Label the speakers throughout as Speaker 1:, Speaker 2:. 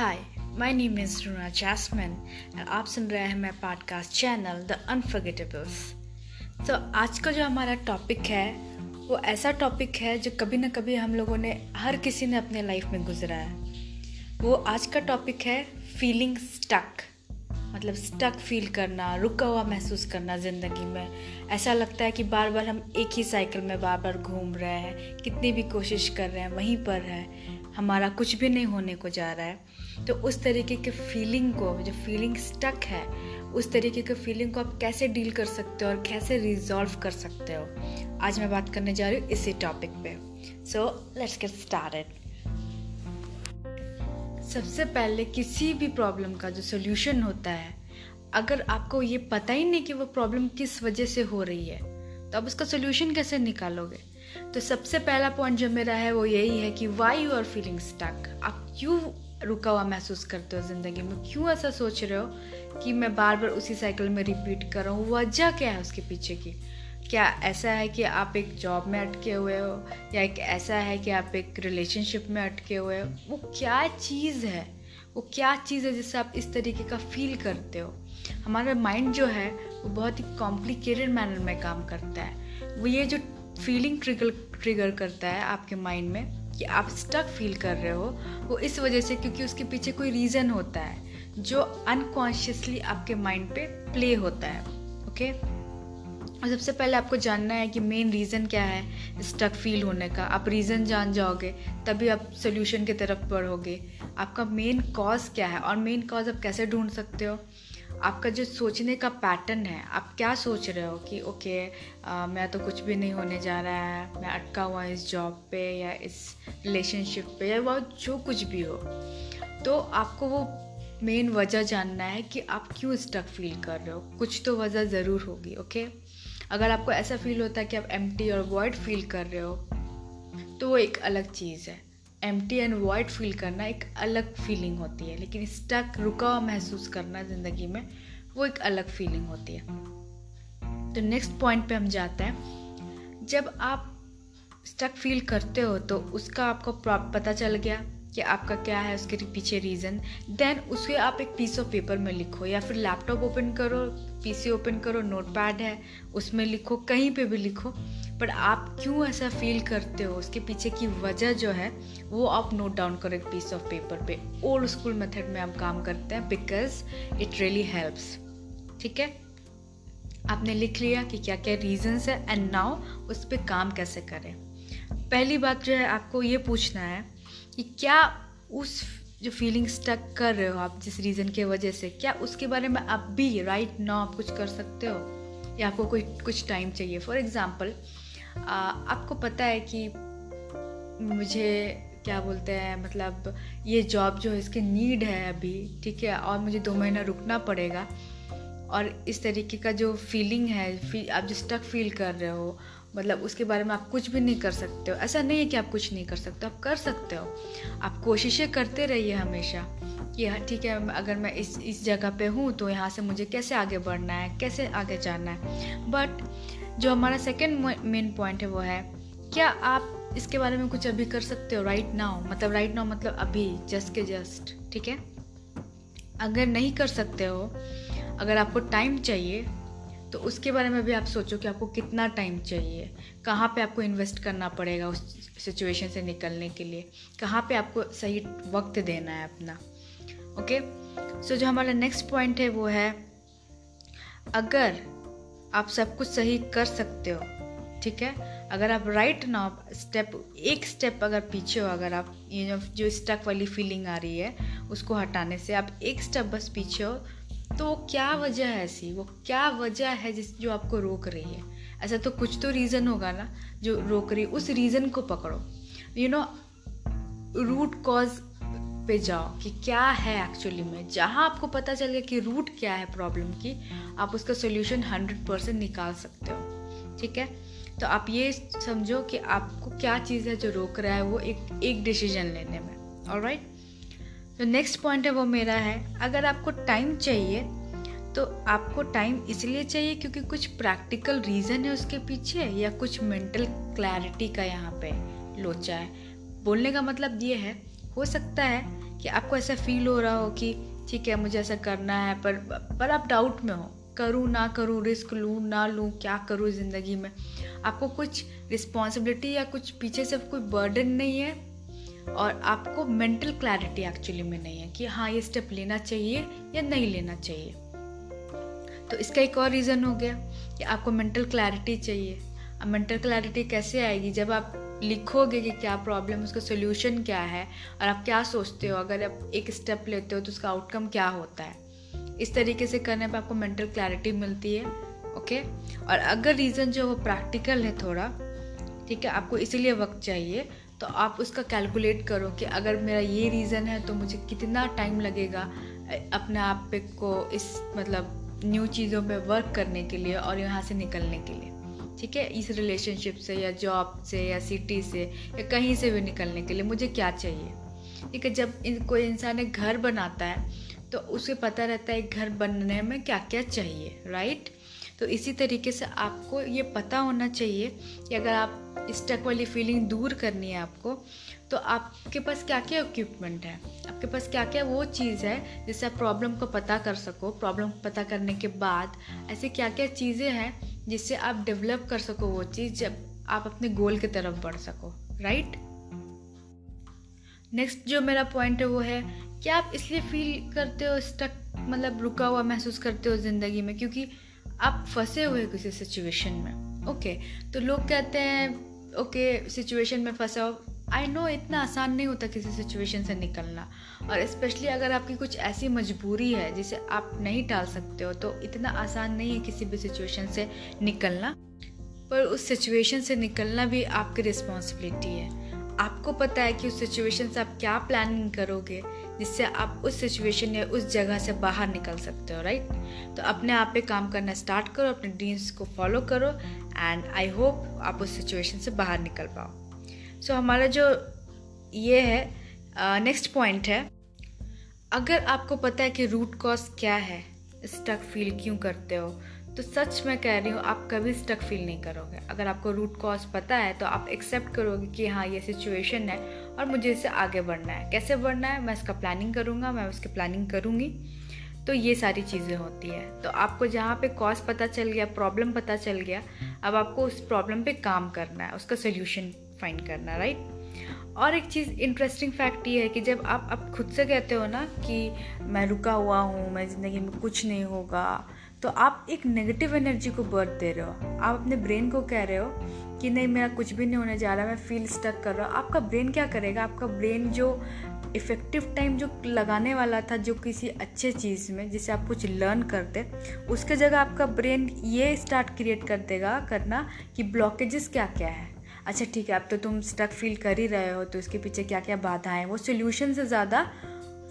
Speaker 1: Hi my name is Runa Jasmine और आप सुन रहे हैं मैं पॉडकास्ट चैनल द अनफर्गेटेबल्स तो आज का जो हमारा टॉपिक है, वो ऐसा टॉपिक है जो कभी ना कभी हम लोगों ने हर किसी ने अपने लाइफ में गुजरा है। वो आज का टॉपिक है फीलिंग स्टक मतलब स्टक फील करना, रुका हुआ महसूस करना ज़िंदगी में। ऐसा लगता है कि बार बार हम एक ही साइकिल में बार बार घूम रहे हैं, कितनी भी कोशिश कर रहे हैं, वहीं पर है। हमारा कुछ भी नहीं होने को जा रहा है। तो उस तरीके के फीलिंग को, जो फीलिंग स्टक है, उस तरीके के फीलिंग को आप कैसे डील कर सकते हो और कैसे रिजॉल्व कर सकते हो? आज मैं बात करने जा रही हूँ इसी टॉपिक पे। सो लेट्स गेट स्टार्टेड सबसे पहले किसी भी प्रॉब्लम का जो सोल्यूशन होता है, अगर आपको ये पता ही नहीं कि वो प्रॉब्लम किस वजह से हो रही है तो अब उसका सोल्यूशन कैसे निकालोगे? तो सबसे पहला पॉइंट जो मेरा है, वो यही है कि why you are feeling stuck आप क्यों रुका हुआ महसूस करते हो ज़िंदगी में? क्यों ऐसा सोच रहे हो कि मैं बार बार उसी साइकिल में रिपीट कर रहा हूँ? वजह क्या है उसके पीछे की? क्या ऐसा है कि आप एक जॉब में अटके हुए हो? या एक ऐसा है कि आप एक रिलेशनशिप में अटके हुए हो? वो क्या चीज़ है? वो क्या चीज़ है जिससे आप इस तरीके का फील करते हो? हमारा माइंड जो है, वो बहुत ही कॉम्प्लिकेटेड मैनर में काम करता है। वो ये जो फीलिंग ट्रिगर ट्रिगर करता है आपके माइंड में कि आप स्टक फील कर रहे हो, वो इस वजह से क्योंकि उसके पीछे कोई रीज़न होता है, जो अनकॉन्शियसली आपके माइंड पे प्ले होता है ओके और सबसे पहले आपको जानना है कि मेन रीज़न क्या है स्टक फील होने का। आप रीज़न जान जाओगे तभी आप सोल्यूशन की तरफ़ बढ़ोगे। आपका मेन कॉज क्या है और मेन कॉज आप कैसे ढूंढ सकते हो? आपका जो सोचने का पैटर्न है आप क्या सोच रहे हो कि ओके आ, मैं तो कुछ भी नहीं होने जा रहा है। मैं अटका हुआ इस जॉब पे या इस रिलेशनशिप पे या वो जो कुछ भी हो। तो आपको वो मेन वजह जानना है कि आप क्यों स्टक फील कर रहे हो। कुछ तो वजह ज़रूर होगी ओके? अगर आपको ऐसा फील होता है कि आप एम और वॉइड फील कर रहे हो तो वो एक अलग चीज़ है। एम एंड वॉइड फील करना एक अलग फीलिंग होती है, लेकिन स्टक रुका हुआ महसूस करना ज़िंदगी में, वो एक अलग फीलिंग होती है। तो नेक्स्ट पॉइंट पे हम जाते हैं। जब आप स्टक फील करते हो तो उसका आपको पता चल गया। कि आपका क्या है, उसके पीछे रीज़न देन उसे आप एक पीस ऑफ़ पेपर में लिखो या फिर लैपटॉप ओपन करो पीसी ओपन करो नोट पैड है, उसमें लिखो, कहीं पे भी लिखो बट आप क्यों ऐसा फील करते हो? उसके पीछे की वजह जो है, वो आप नोट डाउन करो एक पीस ऑफ़ पेपर पे। ओल्ड स्कूल मेथड में हम काम करते हैं बिकॉज़ इट रियली हेल्प्स ठीक है? आपने लिख लिया कि क्या क्या रीजंस है एंड नाउ उस पर काम कैसे करें? पहली बात जो है, आपको ये पूछना है कि क्या उस जो फीलिंग स्टक कर रहे हो आप जिस रीज़न के वजह से क्या उसके बारे में आप भी राइट right नाउ आप कुछ कर सकते हो? या आपको कोई कुछ टाइम चाहिए? फॉर एग्ज़ाम्पल आपको पता है कि मुझे क्या बोलते हैं मतलब ये जॉब जो है इसकी नीड है अभी ठीक है और मुझे दो महीना रुकना पड़ेगा। और इस तरीके का जो फीलिंग है फ़ी, आप जो स्टक फील कर रहे हो मतलब उसके बारे में आप कुछ भी नहीं कर सकते हो। ऐसा नहीं है कि आप कुछ नहीं कर सकते आप कर सकते हो। आप कोशिशें करते रहिए हमेशा कि हाँ ठीक है, अगर मैं इस इस जगह पे हूँ तो यहाँ से मुझे कैसे आगे बढ़ना है, कैसे आगे जाना है। बट जो हमारा सेकेंड मेन पॉइंट है वो है, क्या आप इसके बारे में कुछ अभी कर सकते हो राइट नाउ मतलब राइट नाउ मतलब अभी जस्ट के जस्ट ठीक है? अगर नहीं कर सकते हो, अगर आपको टाइम चाहिए तो उसके बारे में भी आप सोचो कि आपको कितना टाइम चाहिए। कहाँ पे आपको इन्वेस्ट करना पड़ेगा उस सिचुएशन से निकलने के लिए? कहाँ पे आपको सही वक्त देना है अपना? ओके सो जो हमारा नेक्स्ट पॉइंट है वो है, अगर आप सब कुछ सही कर सकते हो, ठीक है? अगर आप राइट ना स्टेप एक स्टेप अगर पीछे हो, अगर आप ये जो जो स्टक वाली फीलिंग आ रही है, उसको हटाने से आप एक स्टेप बस पीछे हो तो वो क्या वजह है ऐसी? वो क्या वजह है जिस, जो आपको रोक रही है? ऐसा तो कुछ तो रीज़न होगा ना, जो रोक रही उस रीज़न को पकड़ो। यू नो रूट कॉज पे जाओ कि क्या है एक्चुअली में। जहाँ आपको पता चल गया कि रूट क्या है प्रॉब्लम की, आप उसका सोल्यूशन हंड्रेड परसेंट निकाल सकते हो। ठीक है? तो आप ये समझो कि आपको क्या चीज़ है जो रोक रहा है, वो एक एक डिसीज़न लेने में। और राइट जो नेक्स्ट पॉइंट है वो मेरा है। अगर आपको टाइम चाहिए तो आपको टाइम इसलिए चाहिए क्योंकि कुछ प्रैक्टिकल रीज़न है उसके पीछे या कुछ मेंटल क्लैरिटी का यहाँ पे लोचा है। बोलने का मतलब ये है, हो सकता है कि आपको ऐसा फील हो रहा हो कि, ठीक है, मुझे ऐसा करना है, पर पर आप डाउट में हो। करूँ, ना करूँ रिस्क लूँ, ना लूँ, क्या करूँ ज़िंदगी में? आपको कुछ रिस्पॉन्सिबिलिटी या कुछ पीछे से कोई बर्डन नहीं है। और आपको मेंटल क्लैरिटी एक्चुअली में नहीं है कि हाँ ये स्टेप लेना चाहिए या नहीं लेना चाहिए। तो इसका एक और रीज़न हो गया कि आपको मेंटल क्लैरिटी चाहिए। अब मेंटल क्लैरिटी कैसे आएगी? जब आप लिखोगे कि क्या प्रॉब्लम उसका सोल्यूशन क्या है और आप क्या सोचते हो? अगर आप एक स्टेप लेते हो तो उसका आउटकम क्या होता है? इस तरीके से करने पर आपको मेंटल क्लैरिटी मिलती है ओके और अगर रीज़न जो वो प्रैक्टिकल है थोड़ा, ठीक है? आपको इसीलिए वक्त चाहिए तो आप उसका कैलकुलेट करो कि अगर मेरा ये रीज़न है तो मुझे कितना टाइम लगेगा अपने आप पे को इस मतलब न्यू चीज़ों पे वर्क करने के लिए और यहाँ से निकलने के लिए। ठीक है? इस रिलेशनशिप से या जॉब से या सिटी से या कहीं से भी निकलने के लिए मुझे क्या चाहिए? ठीक है? जब इन, कोई इंसान एक घर बनाता है तो उसे पता रहता है घर बनने में क्या क्या चाहिए? राइट तो इसी तरीके से आपको ये पता होना चाहिए कि अगर आप स्टक वाली फीलिंग दूर करनी है आपको तो आपके पास क्या क्या इक्विपमेंट है? आपके पास क्या क्या वो चीज़ है जिससे आप प्रॉब्लम को पता कर सको? प्रॉब्लम पता करने के बाद ऐसे क्या क्या चीज़ें हैं जिससे आप डेवलप कर सको वो चीज़ जब आप अपने गोल की तरफ़ बढ़ सको राइट नेक्स्ट जो मेरा पॉइंट है वो है कि आप इसलिए फील करते हो स्टक मतलब रुका हुआ महसूस करते हो ज़िंदगी में? क्योंकि आप फंसे हुए किसी सिचुएशन में। ओके तो लोग कहते हैं ओके सिचुएशन में फंसा हो। आई नो इतना आसान नहीं होता किसी सिचुएशन से निकलना। और स्पेशली अगर आपकी कुछ ऐसी मजबूरी है जिसे आप नहीं टाल सकते हो तो इतना आसान नहीं है किसी भी सिचुएशन से निकलना। पर उस सिचुएशन से निकलना भी आपकी रिस्पॉन्सिबिलिटी है। आपको पता है कि उस सिचुएशन से आप क्या प्लानिंग करोगे। जिससे आप उस सिचुएशन या उस जगह से बाहर निकल सकते हो राइट तो अपने आप पे काम करना स्टार्ट करो अपने ड्रीम्स को फॉलो करो एंड आई होप आप उस सिचुएशन से बाहर निकल पाओ। सो so, हमारा जो ये है नेक्स्ट uh, पॉइंट है अगर आपको पता है कि रूट कॉज क्या है स्टक फील क्यों करते हो तो सच मैं कह रही हूँ आप कभी स्टक फील नहीं करोगे। अगर आपको रूट कॉज पता है तो आप एक्सेप्ट करोगे कि हाँ ये सिचुएशन है और मुझे इससे आगे बढ़ना है। कैसे बढ़ना है? मैं इसका प्लानिंग करूँगा, मैं उसकी प्लानिंग करूँगी। तो ये सारी चीज़ें होती है। तो आपको जहाँ पे कॉज पता चल गया प्रॉब्लम पता चल गया, अब आपको उस प्रॉब्लम पे काम करना है, उसका सोल्यूशन फाइंड करना राइट और एक चीज़ इंटरेस्टिंग फैक्ट ये है कि जब आप अब खुद से कहते हो ना कि मैं रुका हुआ हूँ, मैं ज़िंदगी में कुछ नहीं होगा तो आप एक नेगेटिव एनर्जी को बर्थ दे रहे हो। आप अपने ब्रेन को कह रहे हो कि नहीं, मेरा कुछ भी नहीं होने जा रहा, मैं फील स्टक कर रहा हूँ। आपका ब्रेन क्या करेगा? आपका ब्रेन जो इफ़ेक्टिव टाइम जो लगाने वाला था, जो किसी अच्छे चीज़ में, जिसे आप कुछ लर्न करते, उसके जगह आपका ब्रेन ये स्टार्ट क्रिएट कर देगा, करना कि ब्लॉकेजेस क्या क्या है। अच्छा ठीक है, अब तो तुम स्टक फील कर ही रहे हो तो इसके पीछे क्या क्या बाधाएँ वो सोल्यूशन से ज़्यादा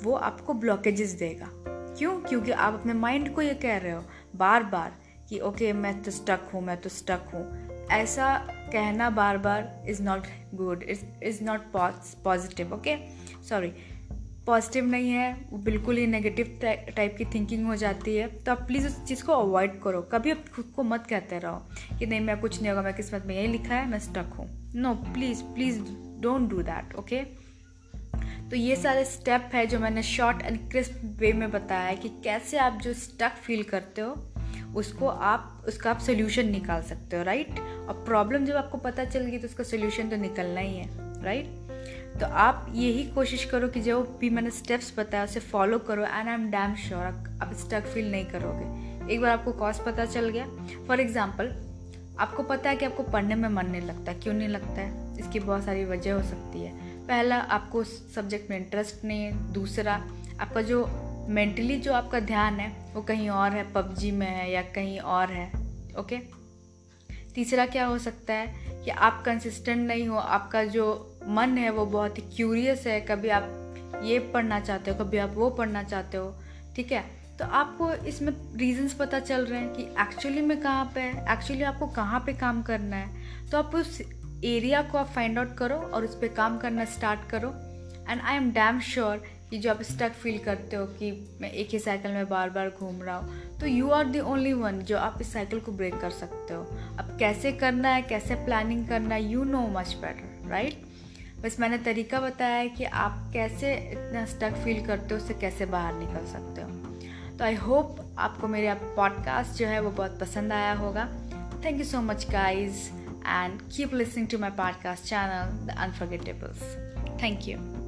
Speaker 1: वो आपको ब्लॉकेजेस देगा। क्यों? क्योंकि आप अपने माइंड को ये कह रहे हो बार बार कि ओके okay, मैं तो स्टक हूँ मैं तो स्टक हूँ। ऐसा कहना बार बार is not good is is not positive okay sorry positive नहीं है वो बिल्कुल ही नेगेटिव टाइप की थिंकिंग हो जाती है। तो आप प्लीज़ उस चीज़ को अवॉइड करो। कभी आप खुद को मत कहते रहो कि नहीं मैं कुछ नहीं होगा मैं किस्मत में यही लिखा है मैं स्टक हूँ। No please please don't do that okay तो ये सारे स्टेप है जो मैंने शॉर्ट एंड क्रिस्प वे में बताया है कि कैसे आप जो स्टक फील करते हो, उसको आप, उसका आप सोल्यूशन निकाल सकते हो राइट और प्रॉब्लम जब आपको पता चल गई तो उसका सोल्यूशन तो निकलना ही है राइट तो आप यही कोशिश करो कि जो भी मैंने स्टेप्स बताया उसे फॉलो करो and I am damn sure आप स्टक फील नहीं करोगे। एक बार आपको कॉज पता चल गया। फॉर एग्ज़ाम्पल आपको पता है कि आपको पढ़ने में मन नहीं लगता, क्यों नहीं लगता है? इसकी बहुत सारी वजह हो सकती है। पहला आपको सब्जेक्ट में इंटरेस्ट नहीं है, दूसरा आपका जो मेंटली जो आपका ध्यान है, वो कहीं और है, पबजी में है या कहीं और है ओके तीसरा क्या हो सकता है कि आप कंसिस्टेंट नहीं हो, आपका जो मन है वो बहुत ही क्यूरियस है, कभी आप ये पढ़ना चाहते हो, कभी आप वो पढ़ना चाहते हो, ठीक है? तो आपको इसमें रीजंस पता चल रहे हैं कि एक्चुअली में कहाँ पे है एक्चुअली आपको कहाँ पे काम करना है तो आप उस एरिया को आप फाइंड आउट करो और उस पर काम करना स्टार्ट करो. And I am damn sure कि जो आप स्टक फील करते हो कि मैं एक ही साइकिल में बार बार घूम रहा हूँ तो you are the only one जो आप इस साइकिल को ब्रेक कर सकते हो. अब कैसे करना है, कैसे प्लानिंग करना है you know much better right बस मैंने तरीका बताया है कि आप कैसे इतना स्टक फील करते हो, उससे कैसे बाहर निकल सकते हो. तो आई होप आपको मेरा पॉडकास्ट जो है वो बहुत पसंद आया होगा. Thank you so much guys and keep listening to my podcast channel, The Unforgettables. Thank you.